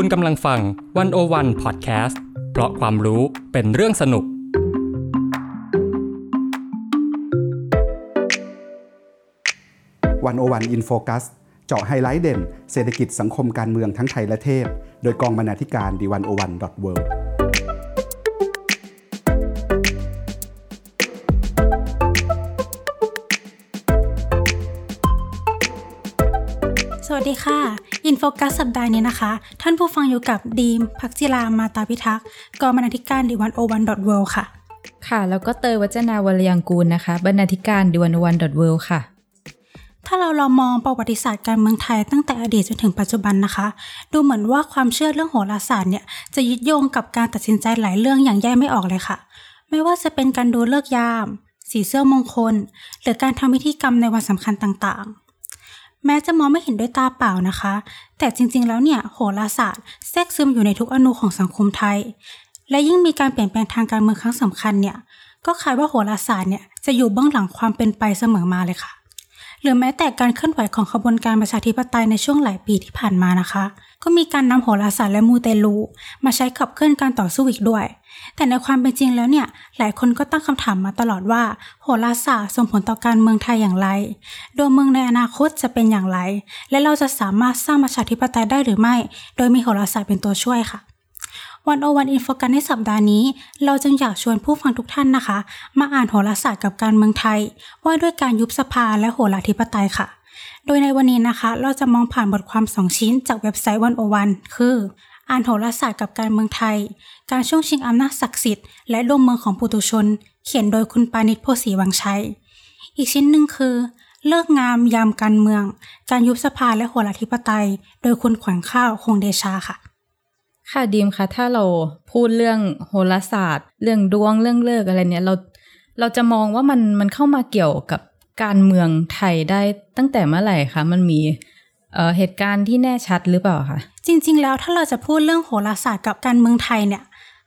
คุณกำลังฟัง One-O-One Podcast เพราะความรู้เป็นเรื่องสนุก One-O-One In Focus เจาะไฮไลท์เด่น เศรษฐกิจสังคมการเมืองทั้งไทยและเทศโดยกองบรรณาธิการ The One-O-One dot Worldสวัสดีค่ะอิน โฟกัสสัปดาห์นี้นะคะ ท่านผู้ฟังอยู่กับดีมพักจิรามาตาพิทักษ์กองบรรณาธิการดีวันโอวันดอทเวค่ะ ค่ะ แล้วก็เตยวัจนาวรยังกูลนะคะ บรรณาธิการดิวันวันดอทเวค่ะ ถ้าเราลองมองประวัติศาสตร์การเมืองไทยตั้งแต่อดีตจนถึงปัจจุบันนะคะ ดูเหมือนว่าความเชื่อเรื่องโหราศาสตร์เนี่ยจะยึดโยงกับการตัดสินใจหลายเรื่องอย่างแยกไม่ออกเลยค่ะ ไม่ว่าจะเป็นการดูเลิกษ์ยาม สีเสื้อมงคล หรือการทำพิธีกรรมในวันสำคัญต่างๆ แม้จะมองไม่เห็นด้วยตาเปล่านะคะ แต่จริงๆแล้วเนี่ยโหราศาสตร์แทรกซึมอยู่ในทุกอนูของสังคมไทย และยิ่งมีการเปลี่ยนแปลงทางการเมืองครั้งสำคัญเนี่ยก็คาดว่าโหราศาสตร์เนี่ยจะอยู่เบื้องหลังความเป็นไปเสมอมาเลยค่ะ หรือแม้แต่การเคลื่อนไหวของขบวนการประชาธิปไตยในช่วงหลายปีที่ผ่านมานะคะ ก็มีการนำโหราศาสตร์และมูเตลู มาใช้ขับเคลื่อนการต่อสู้อีกด้วย แต่ในความเป็นจริงแล้วเนี่ย หลายคนก็ตั้งคำถามมาตลอดว่า โหราศาสตร์ส่งผลต่อการเมืองไทยอย่างไร ดวงเมืองในอนาคตจะเป็นอย่างไร และเราจะสามารถสร้างประชาธิปไตยได้หรือไม่ โดยมีโหราศาสตร์เป็นตัวช่วยค่ะวันโอวันอินโฟกันในสัปดาห์นี้ เราจึงอยากชวนผู้ฟังทุกท่านนะคะ มาอ่านโหราศาสตร์กับการเมืองไทย ว่าด้วยการยุบสภาและโหราธิปไตยค่ะ โดยในวันนี้นะคะ เราจะมองผ่านบทความสองชิ้นจากเว็บไซต์วันโอวันคือ อ่านโหราศาสตร์กับการเมืองไทย การช่วงชิงอำนาจศักดิ์สิทธิ์และดวงเมืองของปุถุชน เขียนโดยคุณปานิชโพสีวังชัย อีกชิ้นหนึ่งคือ เลิกงามยามการเมือง การยุบสภาและโหราธิปไตย โดยคุณขวัญข้าวคงเดชาค่ะค่ะดีมคะถ้าเราพูดเรื่องโหราศาสตร์ เรื่องดวงเรื่องเลิกอะไรเนี่ยเราเราจะมองว่ามันมันเข้ามาเกี่ยวกับ การเมืองไทยได้ตั้งแต่เมื่อไหร่คะมันมีเเหตุการณ์ที่แน่ชัดหรือเปล่าคะจริง ๆ แล้วถ้าเราจะพูดเรื่องโหราศาสตร์กับการเมืองไทยเนี่ย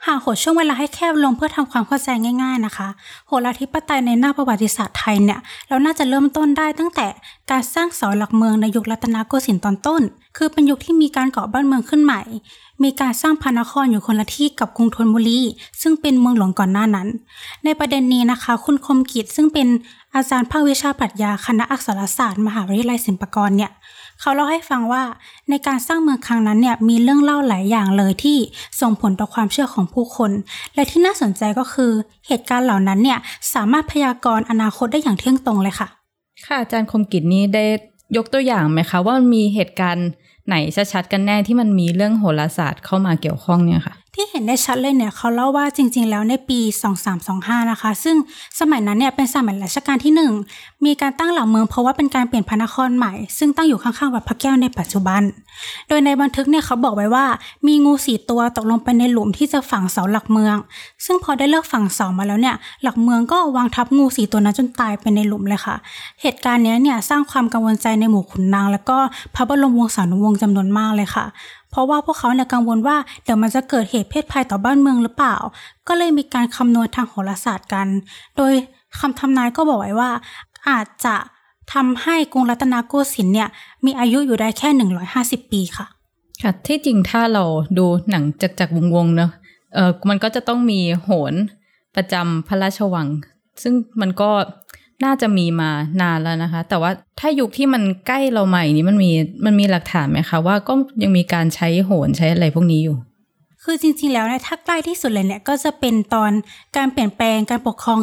หากโหดช่วงเวลาให้แคบลงเพื่อทำความเข้าใจง่าย ๆนะคะ โหราธิปไตยในหน้าประวัติศาสตร์ไทยเนี่ย เราน่าจะเริ่มต้นได้ตั้งแต่การสร้างเสาหลักเมืองในยุครัตนโกสินทร์ตอนต้น คือเป็นยุคที่มีการก่อบ้านเมืองขึ้นใหม่ มีการสร้างพระนครอยู่คนละที่กับกรุงธนบุรี ซึ่งเป็นเมืองหลวงก่อนหน้านั้น ในประเด็นนี้นะคะ คุณคมกิจซึ่งเป็น อาจารย์ภาควิชาปรัชญาคณะอักษรศาสตร์ มหาวิทยาลัยศิลปากรเนี่ยเขาเล่าให้ฟังว่าในการสร้างเมืองครั้งนั้นเนี่ยมีเรื่องเล่าหลายอย่างเลยที่ส่งผลต่อความเชื่อของผู้คน และที่น่าสนใจก็คือเหตุการณ์เหล่านั้นเนี่ยสามารถพยากรณ์อนาคตได้อย่างเที่ยงตรงเลยค่ะ ค่ะอาจารย์คมกิจนี้ได้ยกตัวอย่างไหมคะว่ามันมีเหตุการณ์ไหนชัดๆกันแน่ที่มันมีเรื่องโหราศาสตร์เข้ามาเกี่ยวข้องเนี่ยค่ะ ที่เห็นได้ชัดเลยเนี่ยเขาเล่าว่าจริง ๆ แล้วในปี 2325 นะคะ ซึ่งสมัยนั้นเนี่ยเป็นสมัยรัชกาลที่ 1 มีการตั้งหลักเมืองเพราะว่าเป็นการเปลี่ยนพระนครใหม่ ซึ่งตั้งอยู่ข้างๆวัดพระแก้วในปัจจุบัน โดยในบันทึกเนี่ยเขาบอกไว้ว่ามีงูสีตัวตกลงไปในหลุมที่จะฝังเสาหลักเมือง ซึ่งพอได้เลิกฝังเสามาแล้วเนี่ยหลักเมืองก็วางทับงูสีตัวนั้นจนตายไปในหลุมเลยค่ะ เหตุการณ์นี้เนี่ยสร้างความกังวลใจในหมู่ขุนนาง แล้วก็พระบรมวงศานุวงศ์จำนวนมากเลยค่ะ เพราะว่าพวกเขาเนี่ยกังวลว่าเดี๋ยวมันจะเกิดเหตุเพศภัยต่อบ้านเมืองหรือเปล่า ก็เลยมีการคำนวณทางโหราศาสตร์กัน โดยคำทำนายก็บอกไว้ว่า อาจจะทำให้กรุงรัตนโกสินทร์เนี่ย มีอายุอยู่ได้แค่ 150 ปีค่ะ ค่ะ ที่จริงถ้าเราดูหนังจักจักวงวงเนอะเออมันก็จะต้องมีโหนประจำพระราชวัง ซึ่งมันก็ น่าจะมีมานานแล้วนะคะ แต่ว่าถ้ายุคที่มันใกล้เราใหม่นี้มันมีมันมีหลักฐานไหมคะว่าก็ยังมีการใช้โหนใช้อะไรพวกนี้อยู่ คือจริงๆ แล้วเนี่ยถ้าใกล้ที่สุดเลยเนี่ยก็จะเป็นตอนการเปลี่ยนแปลงการปกครอง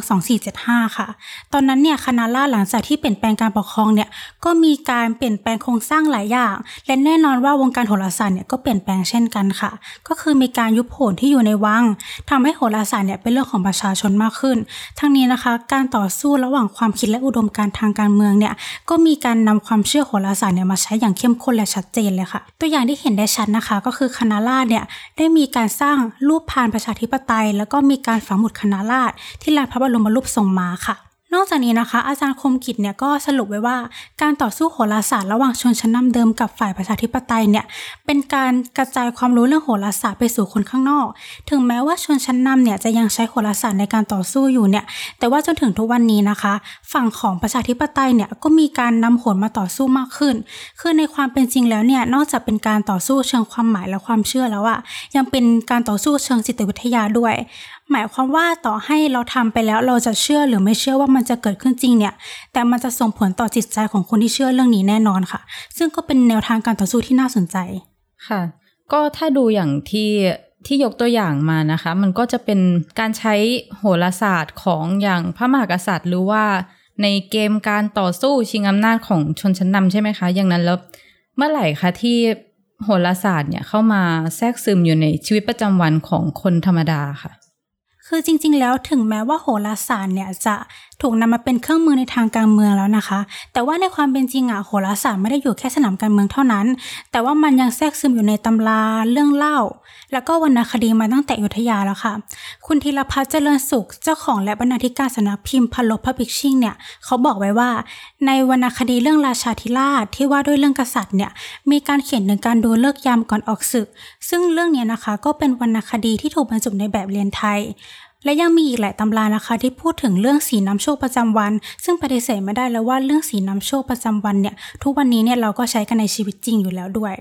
2475 ค่ะ ตอนนั้นเนี่ยคณะราหลังจากที่เปลี่ยนแปลงการปกครองเนี่ยก็มีการเปลี่ยนแปลงโครงสร้างหลายอย่าง และแน่นอนว่าวงการโหราศาสตร์เนี่ยก็เปลี่ยนแปลงเช่นกันค่ะ ก็คือมีการยุบโหนที่อยู่ในวังทำให้โหราศาสตร์เนี่ยเป็นเรื่องของประชาชนมากขึ้น ทั้งนี้นะคะ การต่อสู้ระหว่างความคิดและอุดมการทางการเมืองเนี่ยก็มีการนำความเชื่อโหราศาสตร์เนี่ยมาใช้อย่างเข้มข้นและชัดเจนเลยค่ะ ตัวอย่างที่เห็นได้ชัดนะคะ ก็คือคณะราเนี่ยได้มีการสร้างรูปพานประชาธิปไตย แล้วก็มีการฝังหมุดคณะราษฎรที่ลานพระบรมรูปทรงม้าค่ะ นอกจากนี้นะคะ อาจารย์คมกิจเนี่ยก็สรุปไว้ว่าการต่อสู้โหราศาสตร์ระหว่างชนชั้นนาเดิมกับฝ่ายประชาธิปไตยเนี่ยเป็นการกระจายความรู้เรื่องโหราศาสตร์ไปสู่คนข้างนอก ถึงแม้ว่าชนชั้นนำเนี่ยจะยังใช้โหราศาสตร์ในการต่อสู้อยู่เนี่ยแต่ว่าจนถึงทุกวันนี้นะคะ ฝั่งของประชาธิปไตยเนี่ยก็มีการนำโหรมาต่อสู้มากขึ้น คือในความเป็นจริงแล้วเนี่ยนอกจากเป็นการต่อสู้เชิงความหมายและความเชื่อแล้วอะยังเป็นการต่อสู้เชิงจิตวิทยาด้วย หมายความว่าต่อให้เราทำไปแล้วเราจะเชื่อหรือไม่เชื่อว่ามันจะเกิดขึ้นจริงเนี่ย แต่มันจะส่งผลต่อจิตใจของคนที่เชื่อเรื่องนี้แน่นอนค่ะ ซึ่งก็เป็นแนวทางการต่อสู้ที่น่าสนใจค่ะ ก็ถ้าดูอย่างที่ที่ยกตัวอย่างมานะคะ มันก็จะเป็นการใช้โหราศาสตร์ของอย่างพระมหากษัตริย์ หรือว่าในเกมการต่อสู้ชิงอำนาจของชนชั้นนำใช่ไหมคะ อย่างนั้นแล้วเมื่อไหร่คะที่โหราศาสตร์เนี่ยเข้ามาแทรกซึมอยู่ในชีวิตประจำวันของคนธรรมดาค่ะ คือจริงๆ แล้วถึงแม้ว่าโหราศาสตร์เนี่ยจะ ถูกนำมาเป็นเครื่องมือในทางการเมืองแล้วนะคะ แต่ว่าในความเป็นจริงอะโหราศาสตร์ไม่ได้อยู่แค่สนามการเมืองเท่านั้น แต่ว่ามันยังแทรกซึมอยู่ในตำราเรื่องเล่า แล้วก็วรรณคดีมาตั้งแต่อยุธยาแล้วค่ะ คุณธีรพัฒน์เจริญสุขเจ้าของและบรรณาธิการสำนักพิมพ์พลบพับบิชชิ่งเนี่ยเขาบอกไว้ว่า ในวรรณคดีเรื่องราชาธิราชที่ว่าด้วยเรื่องกษัตริย์เนี่ยมีการเขียนถึงการดูเลิกยามก่อนออกศึก ซึ่งเรื่องเนี้ยนะคะก็เป็นวรรณคดีที่ถูกบรรจุในแบบเรียนไทย และยังมีอีกหลายตำรานะคะ ที่พูดถึงเรื่องสีน้ำโชคประจำวัน ซึ่งปฏิเสธไม่ได้แล้วว่าเรื่องสีน้ำโชคประจำวันเนี่ยทุกวันนี้เนี่ยเราก็ใช้กันในชีวิตจริงอยู่แล้วด้วย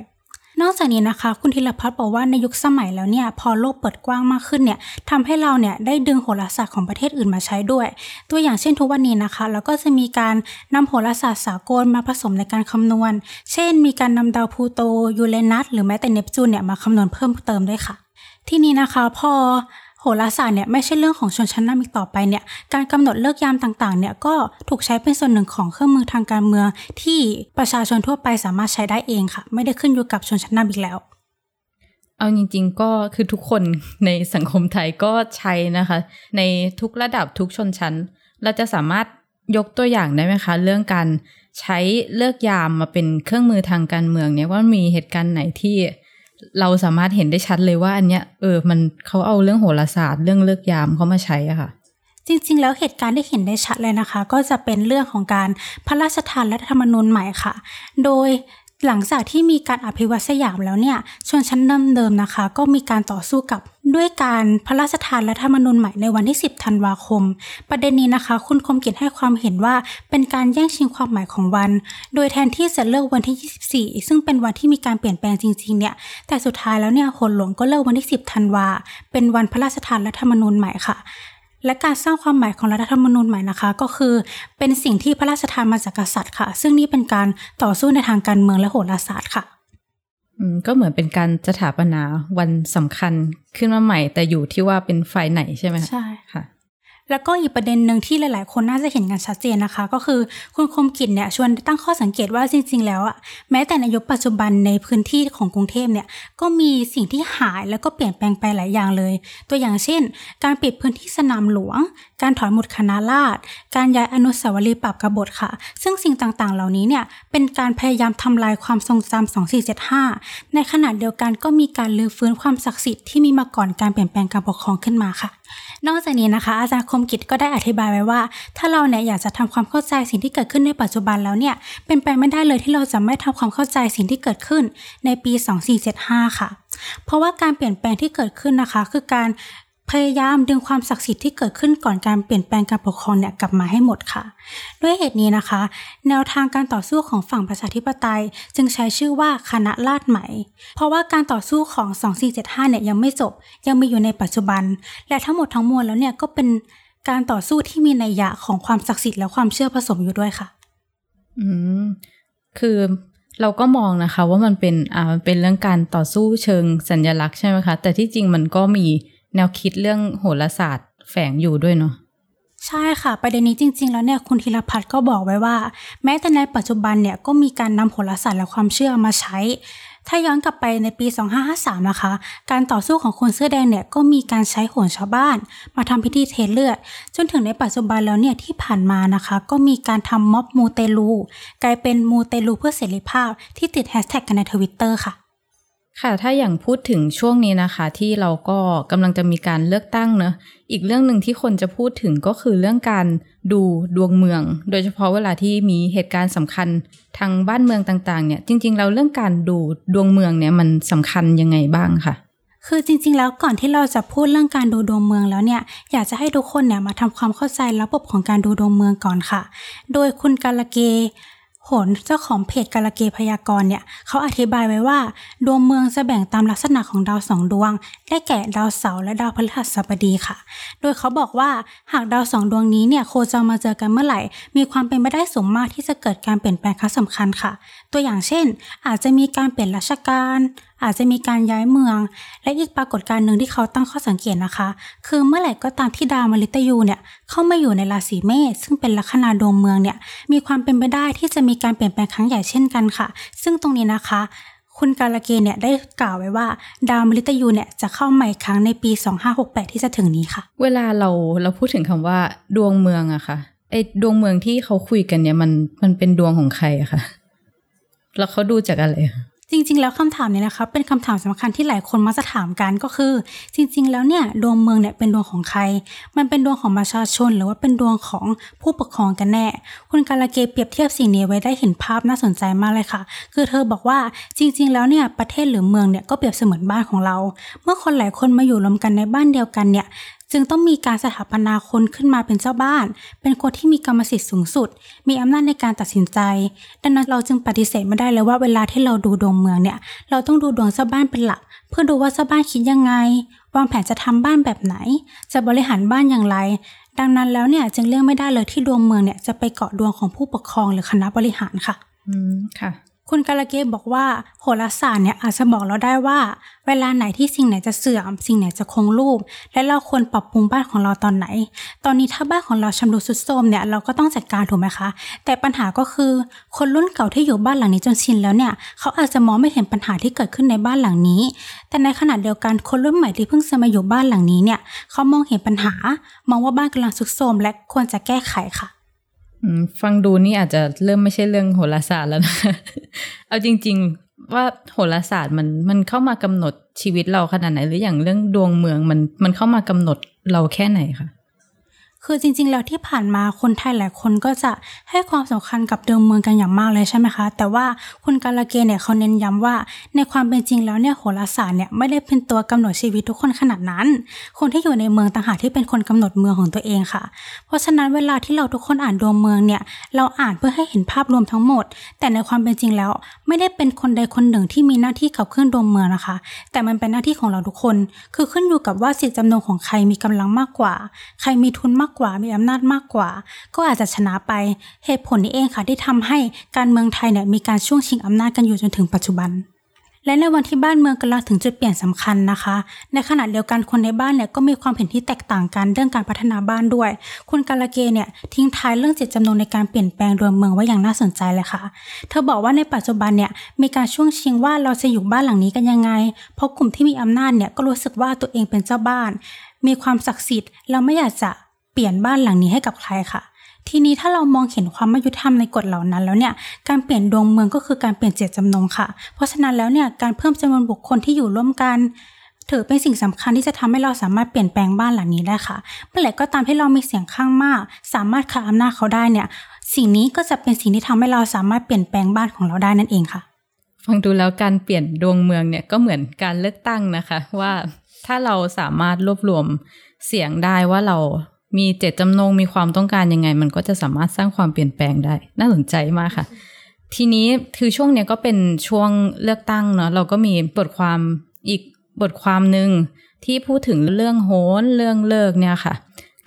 นอกจากนี้นะคะคุณธีรพัฒน์บอกว่าในยุคสมัยแล้วเนี่ยพอโลกเปิดกว้างมากขึ้นเนี่ยทำให้เราเนี่ยได้ดึงโหราศาสตร์ของประเทศอื่นมาใช้ด้วย ตัวอย่างเช่นทุกวันนี้นะคะเราก็จะมีการนำโหราศาสตร์สากลมาผสมในการคำนวณ เช่น มีการนำดาวพูโตยูเรนัสหรือแม้แต่เนปจูนเนี่ยมาคำนวณเพิ่มเติมด้วยค่ะ ที่นี้นะคะพอ หราศาสตร์เนี่ยไม่ใช่เรื่องของชนชั้นนำอีกต่อไปเนี่ยการกำหนดเลิกยามต่างๆเนี่ยก็ถูกใช้เป็นส่วนหนึ่งของเครื่องมือทางการเมือง ที่ประชาชนทั่วไปสามารถใช้ได้เองค่ะ ไม่ได้ขึ้นอยู่กับชนชั้นนำอีกแล้ว เอาจริง ๆ ก็คือทุกคนในสังคมไทยก็ใช้นะคะ ในทุกระดับทุกชนชั้น เราจะสามารถยกตัวอย่างได้ไหมคะ เรื่องการใช้เลิกยามมาเป็นเครื่องมือทางการเมืองเนี่ยว่ามีเหตุการณ์ไหนที่ เราสามารถเห็นได้ชัดเลยว่าอันเนี้ยเออมันเขาเอาเรื่องโหราศาสตร์เรื่องเลิกยามเขามาใช้อะค่ะ จริง ๆ แล้วเหตุการณ์ที่เห็นได้ชัดเลยนะคะ ก็จะเป็นเรื่องของการพระราชทานรัฐธรรมนูญใหม่ค่ะ โดย หลังจากที่มีการอภิวัตสยามแล้วเนี่ยชนชั้นเดิมๆนะคะ ก็มีการต่อสู้กับด้วยการพระราชทานรัฐธรรมนูญใหม่ในวันที่ 10 ธันวาคม ประเด็นนี้นะคะ คุณคมกิจให้ความเห็นว่าเป็นการแย่งชิงความหมายของวัน โดยแทนที่จะเลือกวันที่ 24 ซึ่งเป็นวันที่มีการเปลี่ยนแปลงจริงๆเนี่ยแต่สุดท้ายแล้วเนี่ยหนหลวงก็เลือกวันที่ 10 ธันวาเป็นวันพระราชทานรัฐธรรมนูญใหม่ค่ะ และการสร้างความหมายของรัฐธรรมนูญใหม่นะคะ ก็คือเป็นสิ่งที่พระราชทานมาจากกษัตริย์ค่ะ ซึ่งนี่เป็นการต่อสู้ในทางการเมืองและโหราศาสตร์ค่ะอืมก็เหมือนเป็นการสถาปนาวันสำคัญขึ้นมาใหม่ แต่อยู่ที่ว่าเป็นฝ่ายไหนใช่ไหมคะใช่ค่ะ แล้วก็อีกประเด็นหนึ่งที่หลาย ๆ คนน่าจะเห็นกันชัดเจนนะคะ ก็คือคุณคมกิจเนี่ยชวนตั้งข้อสังเกตว่าจริง ๆ แล้วอะแม้แต่ในยุคปัจจุบันในพื้นที่ของกรุงเทพเนี่ยก็มีสิ่งที่หายแล้วก็เปลี่ยนแปลงไปหลายอย่างเลย ตัวอย่างเช่น การปิดพื้นที่สนามหลวง การถอนหมุดคณะราษฎรการย้ายอนุสาวรีย์ปรับกบฏค่ะ ซึ่งสิ่งต่าง ๆ เหล่านี้เนี่ยเป็นการพยายามทำลายความทรงจำ2475 ในขณะเดียวกันก็มีการลื้อฟื้นความศักดิ์สิทธิ์ที่มีมาก่อนการเปลี่ยนแปลงการปกครองขึ้นมาค่ะ นอกจากนี้นะคะอาจารย์คมกิจก็ได้อธิบายไว้ว่า ถ้าเราเนี่ยอยากจะทำความเข้าใจสิ่งที่เกิดขึ้นในปัจจุบันแล้วเนี่ย เป็นไปไม่ได้เลยที่เราจะไม่ทำความเข้าใจสิ่งที่เกิดขึ้นในปี 2475 ค่ะ เพราะว่าการเปลี่ยนแปลงที่เกิดขึ้นนะคะ คือการพยายามดึงความศักดิ์สิทธิ์ที่เกิดขึ้นก่อนการเปลี่ยนแปลงการปกครองเนี่ยกลับมาให้หมดค่ะ ด้วยเหตุนี้นะคะ แนวทางการต่อสู้ของฝั่งประชาธิปไตย จึงใช้ชื่อว่าคณะราษฎรใหม่ เพราะว่าการต่อสู้ของ 2475 เนี่ยยังไม่จบ ยังมีอยู่ในปัจจุบัน และทั้งหมดทั้งมวลแล้วเนี่ยก็เป็น การต่อสู้ที่มีนัยยะของความศักดิ์สิทธิ์และความเชื่อผสมอยู่ด้วยค่ะ อืม คือเราก็มองนะคะว่ามันเป็นอ่ามันเป็นเรื่องการต่อสู้เชิงสัญลักษณ์ใช่ไหมคะ แต่ที่จริงมันก็มีแนวคิดเรื่องโหราศาสตร์แฝงอยู่ด้วยเนาะใช่ค่ะ ประเด็นนี้จริง ๆ แล้วเนี่ยคุณธีรพัฒน์ก็บอกไว้ว่า แม้แต่ในปัจจุบันเนี่ยก็มีการนำโหราศาสตร์และความเชื่อมาใช้ ถ้าย้อนกลับไปในปี 2553 นะคะ การต่อสู้ของคนเสื้อแดงเนี่ยก็มีการใช้โหรชาวบ้าน มาทำพิธีเทเลือด จนถึงในปัจจุบันแล้วเนี่ยที่ผ่านมานะคะ ก็มีการทำม็อบมูเตลู กลายเป็นมูเตลูเพื่อเสรีภาพที่ติดแฮชแท็กกันในทวิตเตอร์ค่ะ ค่ะ ถ้าอย่างพูดถึงช่วงนี้นะคะ ที่เราก็กำลังจะมีการเลือกตั้งเนอะอีกเรื่องหนึ่งที่คนจะพูดถึงก็คือเรื่องการดูดวงเมือง โดยเฉพาะเวลาที่มีเหตุการณ์สำคัญทางบ้านเมืองต่างๆ เนี่ย จริง ๆ เราเรื่องการดูดวงเมืองเนี่ยมันสำคัญยังไงบ้างค่ะคือจริงๆ แล้วก่อนที่เราจะพูดเรื่องการดูดวงเมืองแล้วเนี่ยอยากจะให้ทุกคนเนี่ยมาทำความเข้าใจระบบของการดูดวงเมืองก่อนค่ะ โดยคุณกาลเก หนเจ้าของเพจกาลเกพยากรณ์เนี่ยเขาอธิบายไว้ว่า ดวงเมืองจะแบ่งตามลักษณะของดาวสองดวง ได้แก่ดาวเสาร์และดาวพฤหัสบดีค่ะ โดยเขาบอกว่าหากดาวสองดวงนี้เนี่ยโคจรมาเจอกันเมื่อไหร่ มีความเป็นไปได้สูงมากที่จะเกิดการเปลี่ยนแปลงครั้งสำคัญค่ะตัวอย่างเช่น อาจจะมีการเปลี่ยนราชการ อาจจะมีการย้ายเมือง และอีกปรากฏการณ์หนึ่งที่เขาตั้งข้อสังเกตนะคะ คือเมื่อไหร่ก็ตามที่ดาวมฤตยูเนี่ยเข้ามาอยู่ในราศีเมษซึ่งเป็นลัคนาดวงเมืองเนี่ยมีความเป็นไปได้ที่จะมีการเปลี่ยนแปลงครั้งใหญ่เช่นกันค่ะ ซึ่งตรงนี้นะคะคุณกาลเกณฑ์เนี่ยได้กล่าวไว้ว่า ดาวมฤตยูเนี่ยจะเข้าใหม่ครั้งในปี 2568 ที่จะถึงนี้ค่ะ เวลาเราเราพูดถึงคำว่าดวงเมืองอะค่ะไอดวงเมืองที่เขาคุยกันเนี่ยมันมันเป็นดวงของใครอะค่ะ แล้วเขาดูจากอะไรจริง ๆ แล้วคำถามนี้นะคะเป็นคำถามสำคัญที่หลายคนมักจะถามกันก็คือ จริง ๆ แล้วเนี่ยดวงเมืองเนี่ยเป็นดวงของใคร มันเป็นดวงของประชาชน หรือว่าเป็นดวงของผู้ปกครองกันแน่ คุณกาลเกเปรียบเทียบสิ่งนี้ไว้ได้เห็นภาพน่าสนใจมากเลยค่ะ คือเธอบอกว่าจริง ๆ แล้วเนี่ยประเทศหรือเมืองเนี่ยก็เปรียบเสมือนบ้านของเรา เมื่อคนหลายคนมาอยู่รวมกันในบ้านเดียวกันเนี่ย จึงต้องมีการสถาปนาคนขึ้นมาเป็นเจ้าบ้าน เป็นคนที่มีกรรมสิทธิ์สูงสุด มีอำนาจในการตัดสินใจ ดังนั้นเราจึงปฏิเสธไม่ได้เลยว่าเวลาที่เราดูดวงเมืองเนี่ย เราต้องดูดวงเจ้าบ้านเป็นหลัก เพื่อดูว่าเจ้าบ้านคิดยังไง วางแผนจะทำบ้านแบบไหน จะบริหารบ้านอย่างไร ดังนั้นแล้วเนี่ยจึงเลี่ยงไม่ได้เลยที่ดวงเมืองเนี่ยจะไปเกาะดวงของผู้ปกครองหรือคณะบริหารค่ะ อืมค่ะ คุณกาลเกบอกว่าโหราศาสตร์เนี่ยอาจจะบอกเราได้ว่า เวลาไหนที่สิ่งไหนจะเสื่อม สิ่งไหนจะคงรูป และเราควรปรับปรุงบ้านของเราตอนไหน ตอนนี้ถ้าบ้านของเราชำรุดทรุดโทรมเนี่ยเราก็ต้องจัดการถูกไหมคะ แต่ปัญหาก็คือคนรุ่นเก่าที่อยู่บ้านหลังนี้จนชินแล้วเนี่ยเขาอาจจะมองไม่เห็นปัญหาที่เกิดขึ้นในบ้านหลังนี้ แต่ในขณะเดียวกันคนรุ่นใหม่ที่เพิ่งจะมาอยู่บ้านหลังนี้เนี่ยเขามองเห็นปัญหา มองว่าบ้านกำลังทรุดโทรมและควรจะแก้ไขค่ะ ฟังดูนี่อาจจะเริ่มไม่ใช่เรื่องโหราศาสตร์แล้วนะ เอาจริง ๆ ว่าโหราศาสตร์มันมันเข้ามากำหนดชีวิตเราขนาดไหน หรืออย่างเรื่องดวงเมืองมันมันเข้ามากำหนดเราแค่ไหนคะ คือจริงๆ แล้วที่ผ่านมาคนไทยหลายคนก็จะให้ความสำคัญกับเดิมเมืองกันอย่างมากเลยใช่ไหมคะ แต่ว่าคุณกาลเกเนี่ยเขาเน้นย้ำว่า ในความเป็นจริงแล้วเนี่ยโหราศาสตร์เนี่ยไม่ได้เป็นตัวกำหนดชีวิตทุกคนขนาดนั้น คนที่อยู่ในเมืองต่างหากที่เป็นคนกำหนดเมืองของตัวเองค่ะ เพราะฉะนั้นเวลาที่เราทุกคนอ่านดวงเมืองเนี่ยเราอ่านเพื่อให้เห็นภาพรวมทั้งหมด แต่ในความเป็นจริงแล้ว ไม่ได้เป็นคนใดคนหนึ่งที่มีหน้าที่ขับเคลื่อนดวงเมืองนะคะ แต่มันเป็นหน้าที่ของเราทุกคน คือขึ้นอยู่กับว่าสิทธิจำนงของใครมีกำลังมากกว่า ใครมีทุนมากกว่ามีอำนาจมากกว่า ก็อาจจะชนะไปเหตุผลนี้เองค่ะที่ทำให้การเมืองไทยเนี่ยมีการช่วงชิงอำนาจกันอยู่จนถึงปัจจุบัน และในวันที่บ้านเมืองกำลังถึงจุดเปลี่ยนสำคัญนะคะ ในขณะเดียวกันคนในบ้านเนี่ยก็มีความเห็นที่แตกต่างกันเรื่องการพัฒนาบ้านด้วย คุณกาลเกเนี่ยทิ้งท้ายเรื่องเจตจำนงในการเปลี่ยนแปลงดวงเมืองไว้อย่างน่าสนใจเลยค่ะ เธอบอกว่าในปัจจุบันเนี่ยมีการช่วงชิงว่าเราจะอยู่บ้านหลังนี้กันยังไง เพราะกลุ่มที่มีอำนาจเนี่ยก็รู้สึกว่าตัวเองเป็นเจ้าบ้านมีความศักดิ์สิทธิ์เราไม่อยากจะ ปลี่ยนบ้านหลังนี้ให้กับใครค่ะ ทีนี้ถ้าเรามองเห็นความไม่ยุติธรรมในกฎเหล่านั้นแล้วเนี่ย การเปลี่ยนดวงเมืองก็คือการเปลี่ยนเจตจำนงค่ะ เพราะฉะนั้นแล้วเนี่ยการเพิ่มจำนวนบุคคลที่อยู่ร่วมกันถือเป็นสิ่งสำคัญที่จะทำให้เราสามารถเปลี่ยนแปลงบ้านหลังนี้ได้ค่ะ เมื่อไหร่ก็ตามที่เรามีเสียงข้างมาก สามารถขัดอำนาจเขาได้เนี่ย สิ่งนี้ก็จะเป็นสิ่งที่ทำให้เราสามารถเปลี่ยนแปลงบ้านของเราได้นั่นเองค่ะ ฟังดูแล้วการเปลี่ยนดวงเมืองเนี่ยก็เหมือนการเลือกตั้งนะคะ ว่าถ้าเราสามารถรวบรวมเสียงได้ว่าเรา มีเจตจำนงมีความต้องการยังไง มันก็จะสามารถสร้างความเปลี่ยนแปลงได้ น่าสนใจมากค่ะ ทีนี้คือช่วงเนี้ยก็เป็นช่วงเลือกตั้งเนาะเราก็มีบทความอีกบทความหนึ่งที่พูดถึงเรื่องโหนเรื่องเลิกเนี่ยค่ะ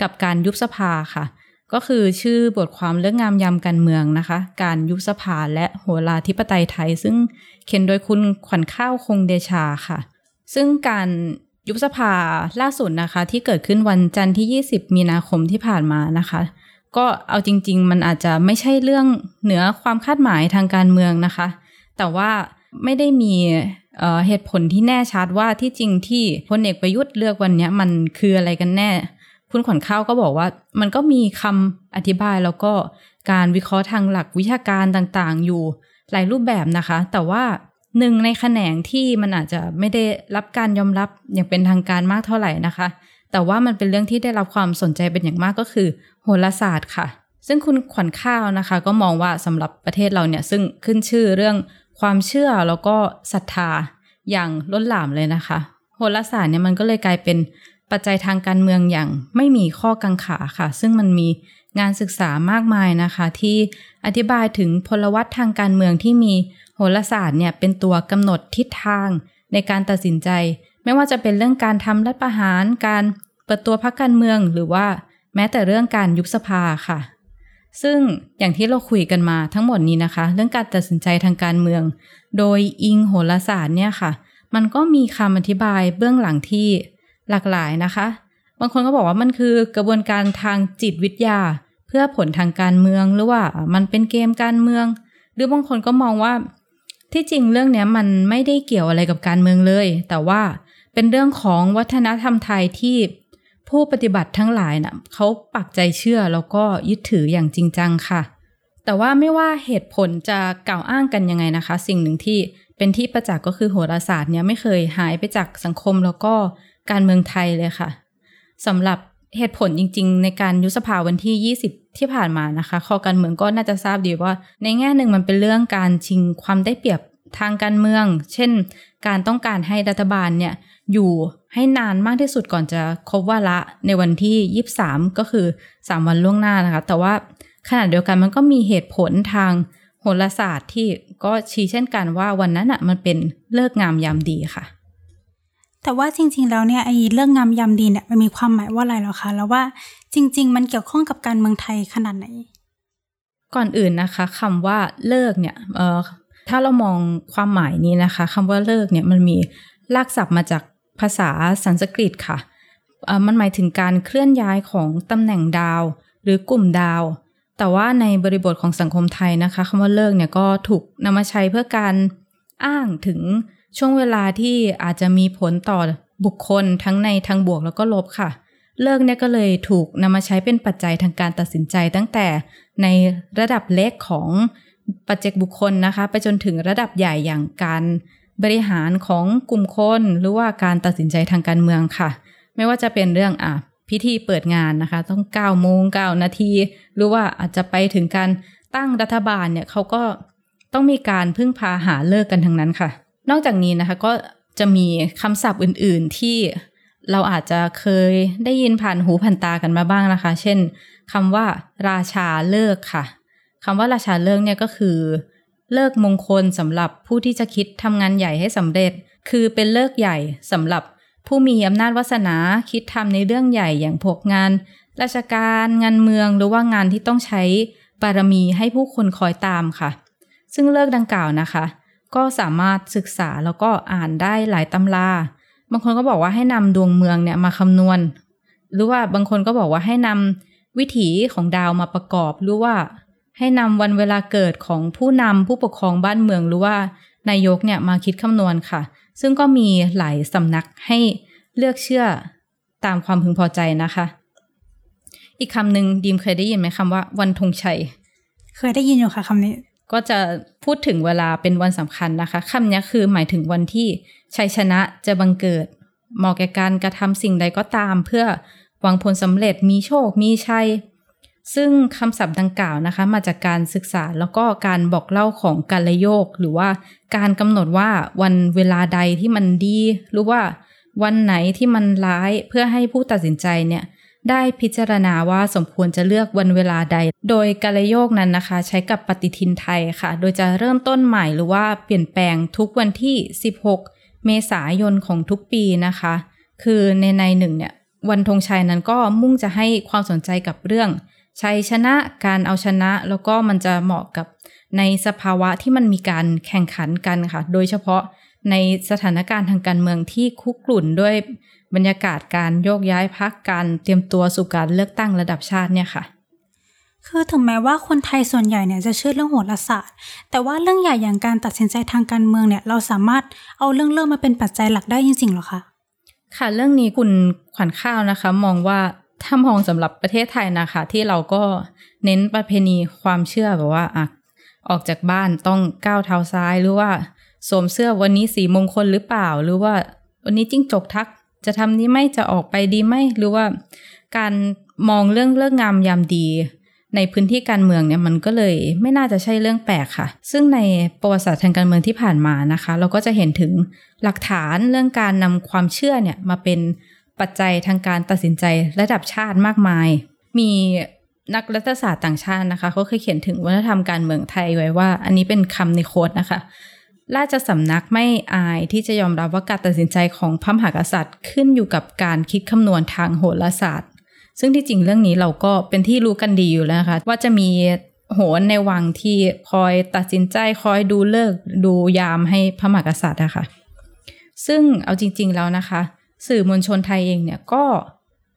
กับการยุบสภาค่ะ ก็คือชื่อบทความเรื่องงามยามการเมืองนะคะ การยุบสภาและโหราธิปไตยไทย ซึ่งเขียนโดยคุณขวัญข้าวคงเดชาค่ะ ซึ่งการ ยุบสภาล่าสุดนะคะ ที่เกิดขึ้นวันจันทร์ที่ 20 มีนาคมที่ผ่านมานะคะ ก็เอาจริง ๆ มันอาจจะไม่ใช่เรื่องเหนือความคาดหมายทางการเมืองนะคะ แต่ว่าไม่ได้มีเเหตุผลที่แน่ชัดว่าที่จริงที่พลเอกประยุทธ์เลือกวันเนี้ยมันคืออะไรกันแน่ คุณขวัญข้าวก็บอกว่ามันก็มีคำอธิบายแล้วก็การวิเคราะห์ทางหลักวิชาการต่างๆ อยู่หลายรูปแบบนะคะ แต่ว่า หนึ่งในแขนงที่มันอาจจะไม่ได้รับการยอมรับอย่างเป็นทางการมากเท่าไหร่นะคะ แต่ว่ามันเป็นเรื่องที่ได้รับความสนใจเป็นอย่างมากก็คือโหราศาสตร์ค่ะ ซึ่งคุณขวัญข้าวนะคะ ก็มองว่าสำหรับประเทศเราเนี่ยซึ่งขึ้นชื่อเรื่องความเชื่อแล้วก็ศรัทธาอย่างล้นหลามเลยนะคะ โหราศาสตร์เนี่ยมันก็เลยกลายเป็นปัจจัยทางการเมืองอย่างไม่มีข้อกังขาค่ะ ซึ่งมันมีงานศึกษามากมายนะคะ ที่อธิบายถึงพลวัตทางการเมืองที่มี หราศาสตร์เนี่ยเป็นตัวกำหนดทิศทางในการตัดสินใจ ไม่ว่าจะเป็นเรื่องการทำรัฐประหาร การเปิดตัวพรรคการเมือง หรือว่าแม้แต่เรื่องการยุบสภาค่ะ ซึ่งอย่างที่เราคุยกันมาทั้งหมดนี้นะคะ เรื่องการตัดสินใจทางการเมือง โดยอิงโหราศาสตร์เนี่ยค่ะ มันก็มีคำอธิบายเบื้องหลังที่หลากหลายนะคะ บางคนก็บอกว่ามันคือกระบวนการทางจิตวิทยา เพื่อผลทางการเมืองหรือว่ามันเป็นเกมการเมือง หรือบางคนก็มองว่า ที่จริงเรื่องนี้มันไม่ได้เกี่ยวอะไรกับการเมืองเลย แต่ว่าเป็นเรื่องของวัฒนธรรมไทยที่ผู้ปฏิบัติทั้งหลายนะ่ะเขาปักใจเชื่อแล้วก็ยึดถืออย่างจริงจังค่ะ แต่ว่าไม่ว่าเหตุผลจะกล่าวอ้างกันยังไงนะคะ สิ่งหนึ่งที่เป็นที่ประจักษ์ก็คือโหราศาสตร์เนี่ยไม่เคยหายไปจากสังคมแล้วก็การเมืองไทยเลยค่ะสำหรับ เหตุผลจริง ๆ ในการยุบสภาวันที่ 20 ที่ผ่านมานะคะข้อการเมืองก็น่าจะทราบดีว่า ในแง่หนึ่งมันเป็นเรื่องการชิงความได้เปรียบทางการเมือง เช่น การต้องการให้รัฐบาลเนี่ยอยู่ให้นานมากที่สุดก่อนจะครบวาระในวันที่ 23 ก็คือ 3 วันล่วงหน้านะคะ แต่ว่าขณะเดียวกันมันก็มีเหตุผลทางโหราศาสตร์ที่ก็ชี้เช่นกันว่าวันนั้นอะมันเป็นเลิกงามยามดีค่ะ แต่ว่าจริง ๆ แล้วเนี่ยไอ้เรื่องงามยามดีเนี่ยมันมีความหมายว่าอะไรหรอคะ แล้วว่าจริง ๆ มันเกี่ยวข้องกับการเมืองไทยขนาดไหน ก่อนอื่นนะคะคำว่าเลิกเนี่ยเอ่อถ้าเรามองความหมายนี้นะคะคำว่าเลิกเนี่ยมันมีลากศัพท์มาจากภาษาสันสกฤตค่ะมันหมายถึงการเคลื่อนย้ายของตำแหน่งดาว หรือกลุ่มดาว แต่ว่าในบริบทของสังคมไทยนะคะคำว่าเลิกเนี่ยก็ถูกนำมาใช้เพื่อการอ้างถึง ช่วงเวลาที่อาจจะมีผลต่อบุคคลทั้งในทางบวกแล้วก็ลบค่ะ เลิกเนี่ยก็เลยถูกนำมาใช้เป็นปัจจัยทางการตัดสินใจตั้งแต่ในระดับเล็กของปัจเจกบุคคลนะคะ ไปจนถึงระดับใหญ่อย่างการบริหารของกลุ่มคนหรือว่าการตัดสินใจทางการเมืองค่ะ ไม่ว่าจะเป็นเรื่องอะพิธีเปิดงานนะคะ ต้อง9โมง9นาทีหรือว่าอาจจะไปถึงการตั้งรัฐบาลเนี่ยเขาก็ต้องมีการพึ่งพาหาเลิกกันทั้งนั้นค่ะ นอกจากนี้นะคะก็จะมีคำศัพท์อื่น ๆ ที่เราอาจจะเคยได้ยินผ่านหูผ่านตากันมาบ้างนะคะ เช่นคำว่า ราชาเลิกค่ะคำว่าราชาเลิกเนี่ยก็คือ เลิกมงคลสำหรับผู้ที่จะคิดทำงานใหญ่ให้สำเร็จ คือเป็นเลิกใหญ่สำหรับผู้มีอำนาจวาสนาคิดทำในเรื่องใหญ่อย่างพวกงาน ราชการงานเมืองหรือว่างานที่ต้องใช้บารมีให้ผู้คนคอยตามค่ะ ซึ่งเลิกดังกล่าวนะคะ ก็สามารถศึกษาแล้วก็อ่านได้หลายตำรา บางคนก็บอกว่าให้นำดวงเมืองเนี่ยมาคำนวณ หรือว่าบางคนก็บอกว่าให้นำวิถีของดาวมาประกอบ หรือว่าให้นำวันเวลาเกิดของผู้นำผู้ปกครองบ้านเมือง หรือว่านายกเนี่ยมาคิดคำนวณค่ะ ซึ่งก็มีหลายสำนักให้เลือกเชื่อตามความพึงพอใจนะคะ อีกคำหนึ่งดีมเคยได้ยินไหมคำว่าวันธงชัย เคยได้ยินอยู่ค่ะคำนี้ ก็จะพูดถึงเวลาเป็นวันสำคัญนะคะคำนี้คือหมายถึงวันที่ชัยชนะจะบังเกิดเหมาะแก่การกระทำสิ่งใดก็ตาม เพื่อหวังผลสำเร็จมีโชคมีชัย ซึ่งคำศัพท์ดังกล่าวนะคะ มาจากการศึกษาแล้วก็การบอกเล่าของการลโยก หรือว่าการกำหนดว่าวันเวลาใดที่มันดี หรือว่าวันไหนที่มันร้ายเพื่อให้ผู้ตัดสินใจเนี่ย ได้พิจารณาว่าสมควรจะเลือกวันเวลาใด โดยการลโยกนั้นนะคะ ใช้กับปฏิทินไทยค่ะ โดยจะเริ่มต้นใหม่หรือว่าเปลี่ยนแปลงทุกวันที่ 16 เมษายนของทุกปีนะคะ คือในในหนึ่งเนี่ยวันธงชัยนั้นก็มุ่งจะให้ความสนใจกับเรื่อง ชัยชนะการเอาชนะ แล้วก็มันจะเหมาะกับในสภาวะที่มันมีการแข่งขันกันค่ะ โดยเฉพาะ ในสถานการณ์ทางการเมืองที่คุกรุ่นด้วยบรรยากาศการโยกย้ายพักการเตรียมตัวสู่การเลือกตั้งระดับชาติเนี่ยค่ะ คือถึงแม้ว่าคนไทยส่วนใหญ่เนี่ยจะเชื่อเรื่องโหราศาสตร์ แต่ว่าเรื่องใหญ่อย่างการตัดสินใจทางการเมืองเนี่ยเราสามารถเอาเรื่องเริ่มมาเป็นปัจจัยหลักได้จริงๆหรอคะ ค่ะเรื่องนี้คุณขวัญข้าวนะคะ มองว่าถ้ามองสำหรับประเทศไทยนะคะ ที่เราก็เน้นประเพณีความเชื่อแบบว่าอะออกจากบ้านต้องก้าวเท้าซ้ายหรือว่า สวมเสื้อวันนี้สีมงคลหรือเปล่า หรือว่าวันนี้จิ้งจกทัก จะทำนี้ไหมจะออกไปดีไหมหรือว่าการมองเรื่องเลิกงามยามดี ในพื้นที่การเมืองเนี่ยมันก็เลยไม่น่าจะใช่เรื่องแปลกค่ะ ซึ่งในประวัติศาสตร์ทางการเมืองที่ผ่านมานะคะ เราก็จะเห็นถึงหลักฐานเรื่องการนำความเชื่อเนี่ยมาเป็นปัจจัยทางการตัดสินใจระดับชาติมากมาย มีนักรัฐศาสตร์ต่างชาตินะคะเขาเคยเขียนถึงวัฒนธรรมการเมืองไทยไว้ว่า อันนี้เป็นคำในโค้ดนะคะ ราชสำนักไม่อายที่จะยอมรับว่าการตัดสินใจของพระมหากษัตริย์ ขึ้นอยู่กับการคิดคำนวณทางโหราศาสตร์ ซึ่งที่จริงเรื่องนี้เราก็เป็นที่รู้กันดีอยู่แล้วนะคะว่าจะมีโหนในวังที่คอยตัดสินใจคอยดูเลิกดูยามให้พระมหากษัตริย์นะคะซึ่งเอาจริง ๆแล้วนะคะ สื่อมวลชนไทยเองเนี่ยก็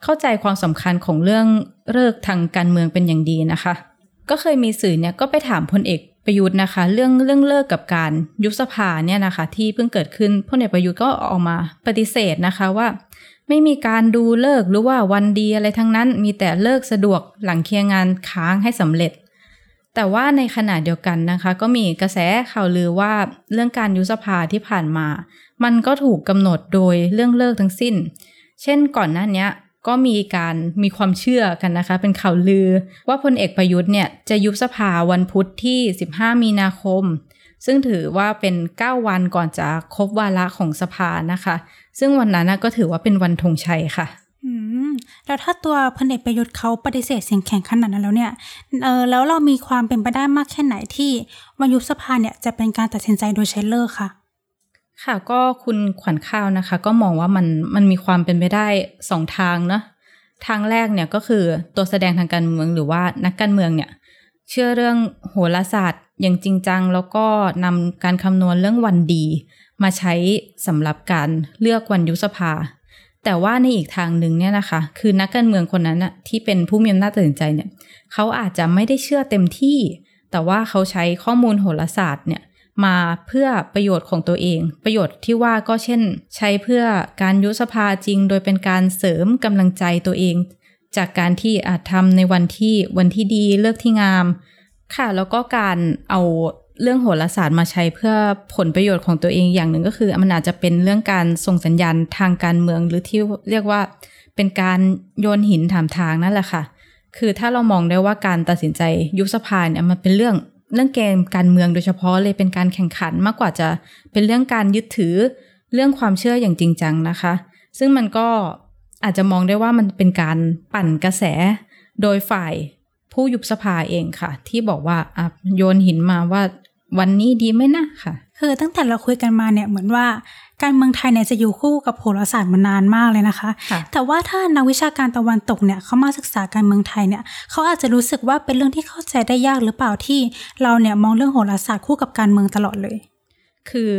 เข้าใจความสำคัญของเรื่องเลิกทางการเมืองเป็นอย่างดีนะคะ ก็เคยมีสื่อเนี่ยก็ไปถามพลเอก ประยุทธ์นะคะ เรื่องเรื่องเลิกกับการยุบสภาเนี่ยนะคะ ที่เพิ่งเกิดขึ้นพลเอกประยุทธ์ก็ออกมาปฏิเสธนะคะว่า ไม่มีการดูเลิกหรือว่าวันดีอะไรทั้งนั้น มีแต่เลิกสะดวกหลังเคลียร์งานค้างให้สำเร็จ แต่ว่าในขณะเดียวกันนะคะ ก็มีกระแสข่าวลือว่าเรื่องการยุบสภาที่ผ่านมา มันก็ถูกกำหนดโดยเรื่องเลิกทั้งสิ้น เช่นก่อนหน้านี้ ก็มีการมีความเชื่อกันนะคะ เป็นข่าวลือ ว่าพลเอกประยุทธ์เนี่ยจะยุบสภาวันพุธที่ 15 มีนาคม ซึ่งถือว่าเป็น 9 วันก่อนจะครบวาระของสภานะคะ ซึ่งวันนั้นก็ถือว่าเป็นวันธงชัยค่ะแล้วถ้าตัวพลเอกประยุทธ์เขาปฏิเสธเสียงแข็งขนาดนั้นแล้วเนี่ยเออแล้วเรามีความเป็นไปได้มากแค่ไหนที่วันยุบสภาเนี่ยจะเป็นการตัดสินใจโดยใช้เลิกค่ะ ค่ะก็คุณขวัญข้าวนะคะ ก็มองว่ามันมันมีความเป็นไปได้สองทางเนาะทางแรกเนี่ยก็คือตัวแสดงทางการเมืองหรือว่านักการเมืองเนี่ย เชื่อเรื่องโหราศาสตร์อย่างจริงจัง แล้วก็นำการคำนวณเรื่องวันดี มาใช้สำหรับการเลือกวันยุบสภา แต่ว่าในอีกทางหนึ่งเนี่ยนะคะ คือนักการเมืองคนนั้นนะที่เป็นผู้มีอำนาจตัดสินใจเนี่ยเขาอาจจะไม่ได้เชื่อเต็มที่ แต่ว่าเขาใช้ข้อมูลโหราศาสตร์เนี่ย มาเพื่อประโยชน์ของตัวเอง ประโยชน์ที่ว่าก็เช่น ใช้เพื่อการยุสภาจริง โดยเป็นการเสริมกำลังใจตัวเอง จากการที่อาจทำในวันที่วันที่ดีเลือกที่งาม ค่ะแล้วก็การเอาเรื่องโหราศาสตร์มาใช้เพื่อผลประโยชน์ของตัวเองอย่างหนึ่งก็คือมันอาจจะเป็นเรื่องการส่งสัญญาณทางการเมืองหรือที่เรียกว่าเป็นการโยนหินถามทางนั่นแหละค่ะ คือถ้าเรามองได้ว่าการตัดสินใจยุบสภาเนี่ยมันเป็นเรื่อง เรื่องเกมการเมืองโดยเฉพาะเลยเป็นการแข่งขันมากกว่าจะเป็นเรื่องการยึดถือเรื่องความเชื่ออย่างจริงจังนะคะ ซึ่งมันก็อาจจะมองได้ว่ามันเป็นการปั่นกระแส โดยฝ่ายผู้ยุบสภาเองค่ะ ที่บอกว่าโยนหินมาว่าวันนี้ดีไหมนะค่ะ คือตั้งแต่เราคุยกันมาเนี่ยเหมือนว่าการเมืองไทยเนี่ยจะอยู่คู่กับโหราศาสตร์มานานมากเลยนะคะค่ะแต่ว่าถ้านักวิชาการตะวันตกเนี่ยเขามาศึกษาการเมืองไทยเนี่ยเขาอาจจะรู้สึกว่าเป็นเรื่องที่เข้าใจได้ยากหรือเปล่าที่เราเนี่ยมองเรื่องโหราศาสตร์คู่กับการเมืองตลอดเลย คือ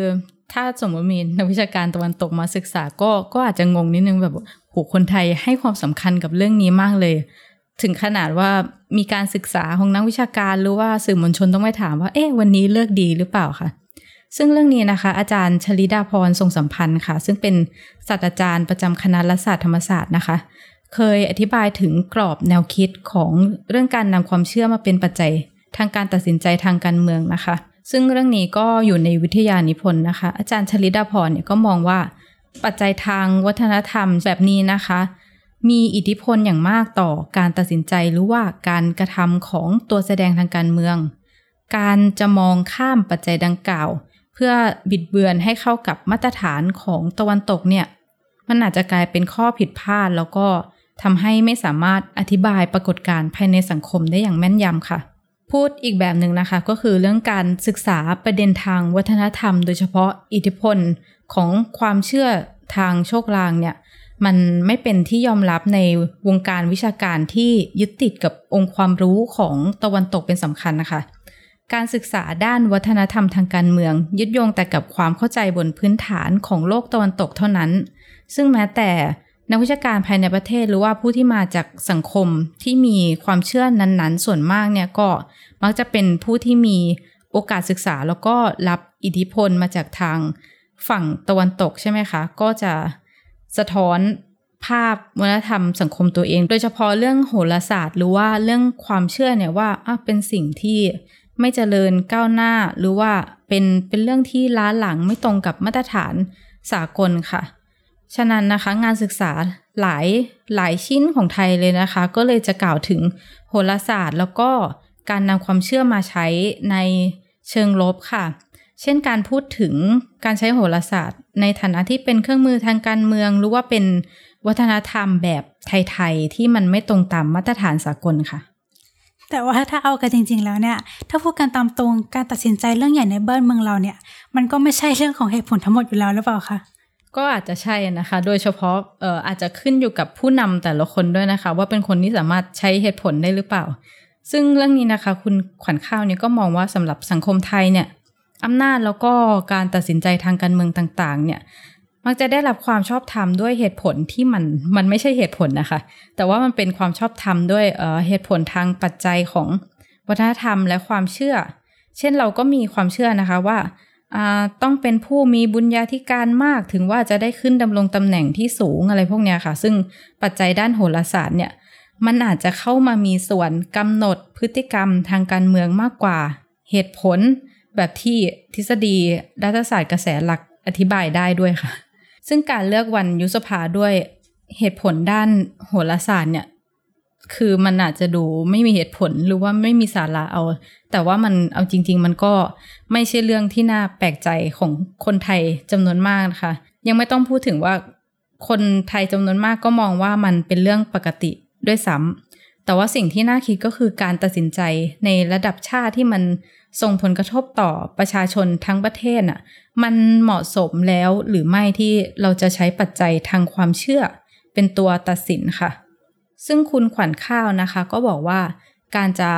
ถ้าสมมติมีนักวิชาการตะวันตกมาศึกษาก็ก็อาจจะงงนิดนึงแบบโหคนไทยให้ความสำคัญกับเรื่องนี้มากเลย ถึงขนาดว่ามีการศึกษาของนักวิชาการหรือว่าสื่อมวลชนต้องไปถามว่าเอ๊ะวันนี้เลิกดีหรือเปล่าคะ ซึ่งเรื่องนี้นะคะ อาจารย์ชลิดาพรทรงสัมพันธ์ค่ะ ซึ่งเป็นศาสตราจารย์ประจำคณะรัฐศาสตร์ธรรมศาสตร์นะคะ เคยอธิบายถึงกรอบแนวคิดของเรื่องการนำความเชื่อมาเป็นปัจจัย ทางการตัดสินใจทางการเมืองนะคะ ซึ่งเรื่องนี้ก็อยู่ในวิทยานิพนธ์นะคะ อาจารย์ชลิดาพรเนี่ยก็มองว่า ปัจจัยทางวัฒนธรรมแบบนี้นะคะ มีอิทธิพลอย่างมากต่อการตัดสินใจหรือว่าการกระทำของตัวแสดงทางการเมือง การจะมองข้ามปัจจัยดังกล่าว เพื่อบิดเบือนให้เข้ากับมาตรฐานของตะวันตกเนี่ยมันอาจจะกลายเป็นข้อผิดพลาดแล้วก็ทำให้ไม่สามารถอธิบายปรากฏการณ์ภายในสังคมได้อย่างแม่นยำค่ะ พูดอีกแบบหนึ่งนะคะ ก็คือเรื่องการศึกษาประเด็นทางวัฒนธรรม โดยเฉพาะอิทธิพลของความเชื่อทางโชคลางเนี่ยมันไม่เป็นที่ยอมรับในวงการวิชาการที่ยึดติดกับองค์ความรู้ของตะวันตกเป็นสำคัญนะคะ การศึกษาด้านวัฒนธรรมทางการเมือง ยึดโยงแต่กับความเข้าใจบนพื้นฐานของโลกตะวันตกเท่านั้น ซึ่งแม้แต่นักวิชาการภายในประเทศหรือว่าผู้ที่มาจากสังคมที่มีความเชื่อนั้นๆ ส่วนมากเนี่ยก็มักจะเป็นผู้ที่มีโอกาสศึกษาแล้วก็รับอิทธิพลมาจากทางฝั่งตะวันตกใช่ไหมคะ ก็จะสะท้อนภาพวัฒนธรรมสังคมตัวเอง โดยเฉพาะเรื่องโหราศาสตร์ หรือว่าเรื่องความเชื่อเนี่ยว่าเป็นสิ่งที่ ไม่เจริญก้าวหน้าหรือว่าเป็นเป็นเรื่องที่ล้าหลังไม่ตรงกับมาตรฐานสากลค่ะ ฉะนั้นนะคะงานศึกษาหลายหลายชิ้นของไทยเลยนะคะ ก็เลยจะกล่าวถึงโหราศาสตร์ แล้วก็การนำความเชื่อมาใช้ในเชิงลบค่ะ เช่นการพูดถึงการใช้โหราศาสตร์ ในฐานะที่เป็นเครื่องมือทางการเมือง หรือว่าเป็นวัฒนธรรมแบบไทย ๆ ที่มันไม่ตรงตามมาตรฐานสากลค่ะ แต่ว่าถ้าเอากันจริง ๆ แล้วเนี่ย ถ้าพูดกันตามตรงการตัดสินใจเรื่องใหญ่ในบ้านเมืองเราเนี่ย มันก็ไม่ใช่เรื่องของเหตุผลทั้งหมดอยู่แล้วหรือเปล่าคะก็อาจจะใช่นะคะ โดยเฉพาะเอ่ออาจจะขึ้นอยู่กับผู้นำแต่ละคนด้วยนะคะ ว่าเป็นคนที่สามารถใช้เหตุผลได้หรือเปล่า ซึ่งเรื่องนี้นะคะ คุณขวัญข้าวเนี่ยก็มองว่าสำหรับสังคมไทยเนี่ยอำนาจแล้วก็การตัดสินใจทางการเมืองต่าง ๆ เนี่ย มักจะได้รับความชอบธรรมด้วยเหตุผลที่มันมันไม่ใช่เหตุผลนะคะ แต่ว่ามันเป็นความชอบธรรมด้วยเเหตุผลทางปัจจัยของวัฒนธรรมและความเชื่อ เช่นเราก็มีความเชื่อนะคะว่าอ่าต้องเป็นผู้มีบุญญาธิการมากถึงว่าจะได้ขึ้นดำรงตำแหน่งที่สูงอะไรพวกเนี้ยค่ะ ซึ่งปัจจัยด้านโหราศาสตร์เนี่ย มันอาจจะเข้ามามีส่วนกำหนดพฤติกรรมทางการเมืองมากกว่า เหตุผลแบบที่ทฤษฎีรัฐศาสตร์กระแสหลักอธิบายได้ด้วยค่ะ ซึ่งการเลือกวันยุสภาด้วยเหตุผลด้านโหราศาสตร์เนี่ยคือมันอาจจะดูไม่มีเหตุผลหรือว่าไม่มีสาระเอา แต่ว่ามันเอาจริง ๆ มันก็ไม่ใช่เรื่องที่น่าแปลกใจของคนไทยจำนวนมากนะคะ ยังไม่ต้องพูดถึงว่าคนไทยจำนวนมากก็มองว่ามันเป็นเรื่องปกติด้วยซ้ำแต่ว่าสิ่งที่น่าคิดก็คือการตัดสินใจในระดับชาติที่มัน ส่งผลกระทบต่อประชาชนทั้งประเทศน่ะ มันเหมาะสมแล้วหรือไม่ที่เราจะใช้ปัจจัยทางความเชื่อ เป็นตัวตัดสินค่ะ ซึ่งคุณขวัญข้าวนะคะ ก็บอกว่าการจะ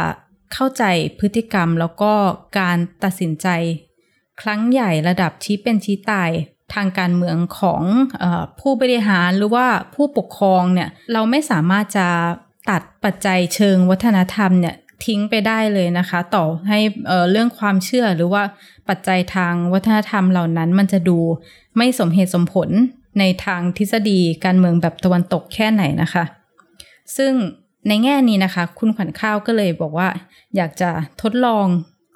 เข้าใจพฤติกรรมแล้วก็การตัดสินใจ ครั้งใหญ่ระดับชี้เป็นชี้ตายทางการเมืองของอผู้บริหารหรือว่าผู้ปกครองเนี่ยเราไม่สามารถจะตัดปัจจัยเชิงวัฒนธรรมเนี่ย ทิ้งไปได้เลยนะคะ ต่อให้เเรื่องความเชื่อหรือว่าปัจจัยทางวัฒนธรรมเหล่านั้น มันจะดูไม่สมเหตุสมผลในทางทฤษฎีการเมืองแบบตะวันตกแค่ไหนนะคะ ซึ่งในแง่นี้นะคะ คุณขวัญข้าวก็เลยบอกว่า อยากจะทดลอง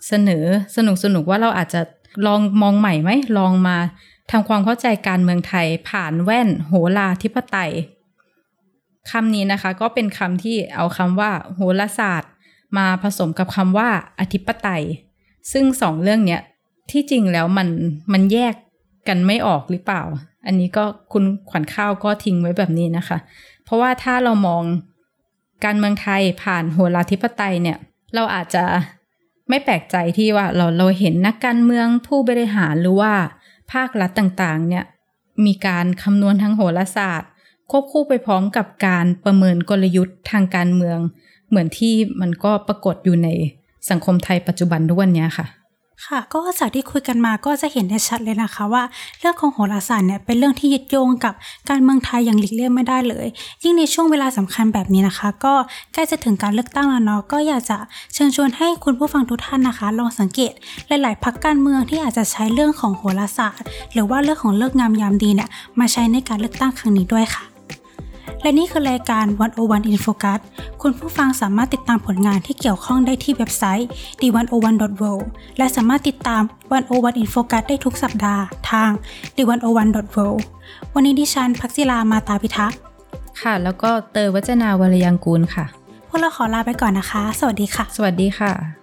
เสนอสนุกสนุกว่าเราอาจจะลองมองใหม่ไหมลองมาทำความเข้าใจการเมืองไทยผ่านแว่นโหราธิปไตยคำนี้นะคะ ก็เป็นคำที่เอาคำว่า โหราศาสตร์ มาผสมกับคำว่าอธิปไตย ซึ่งสองเรื่องเนี้ยที่จริงแล้วมันมันแยกกันไม่ออกหรือเปล่า อันนี้ก็คุณขวัญข้าวก็ทิ้งไว้แบบนี้นะคะ เพราะว่าถ้าเรามองการเมืองไทยผ่านโหราธิปไตยเนี่ย เราอาจจะไม่แปลกใจที่ว่าเราเราเห็นนักการเมืองผู้บริหารหรือว่าภาครัฐต่างๆ เนี่ยมีการคำนวณทางโหราศาสตร์ ควบคู่ไปพร้อมกับการประเมินกลยุทธ์ทางการเมือง เหมือนที่มันก็ปรากฏอยู่ในสังคมไทยปัจจุบันทุกวันนี้ค่ะ ค่ะ ก็จากที่คุยกันมาก็จะเห็นได้ชัดเลยนะคะว่าเรื่องของโหราศาสตร์เนี่ยเป็นเรื่องที่ยึดโยงกับการเมืองไทยอย่างหลีกเลี่ยงไม่ได้เลย ยิ่งในช่วงเวลาสำคัญแบบนี้นะคะ ก็ใกล้จะถึงการเลือกตั้งแล้วเนาะก็อยากจะเชิญชวนให้คุณผู้ฟังทุกท่านนะคะ ลองสังเกตหลาย ๆพักการเมืองที่อาจจะใช้เรื่องของโหราศาสตร์ หรือว่าเรื่องของเลิกงามยามดีเนี่ยมาใช้ในการเลือกตั้งครั้งนี้ด้วยค่ะ และนี่คือรายการ 101 In Focus คุณผู้ฟังสามารถติดตามผลงานที่เกี่ยวข้องได้ที่เว็บไซต์ d101.world และสามารถติดตาม 101 In Focus ได้ทุกสัปดาห์ทาง d101.world วันนี้ดิฉันพักศิลามาตาพิทักษ์ค่ะ แล้วก็เตยวัจนาวรยังกูลค่ะ พวกเราขอลาไปก่อนนะคะ สวัสดีค่ะ สวัสดีค่ะ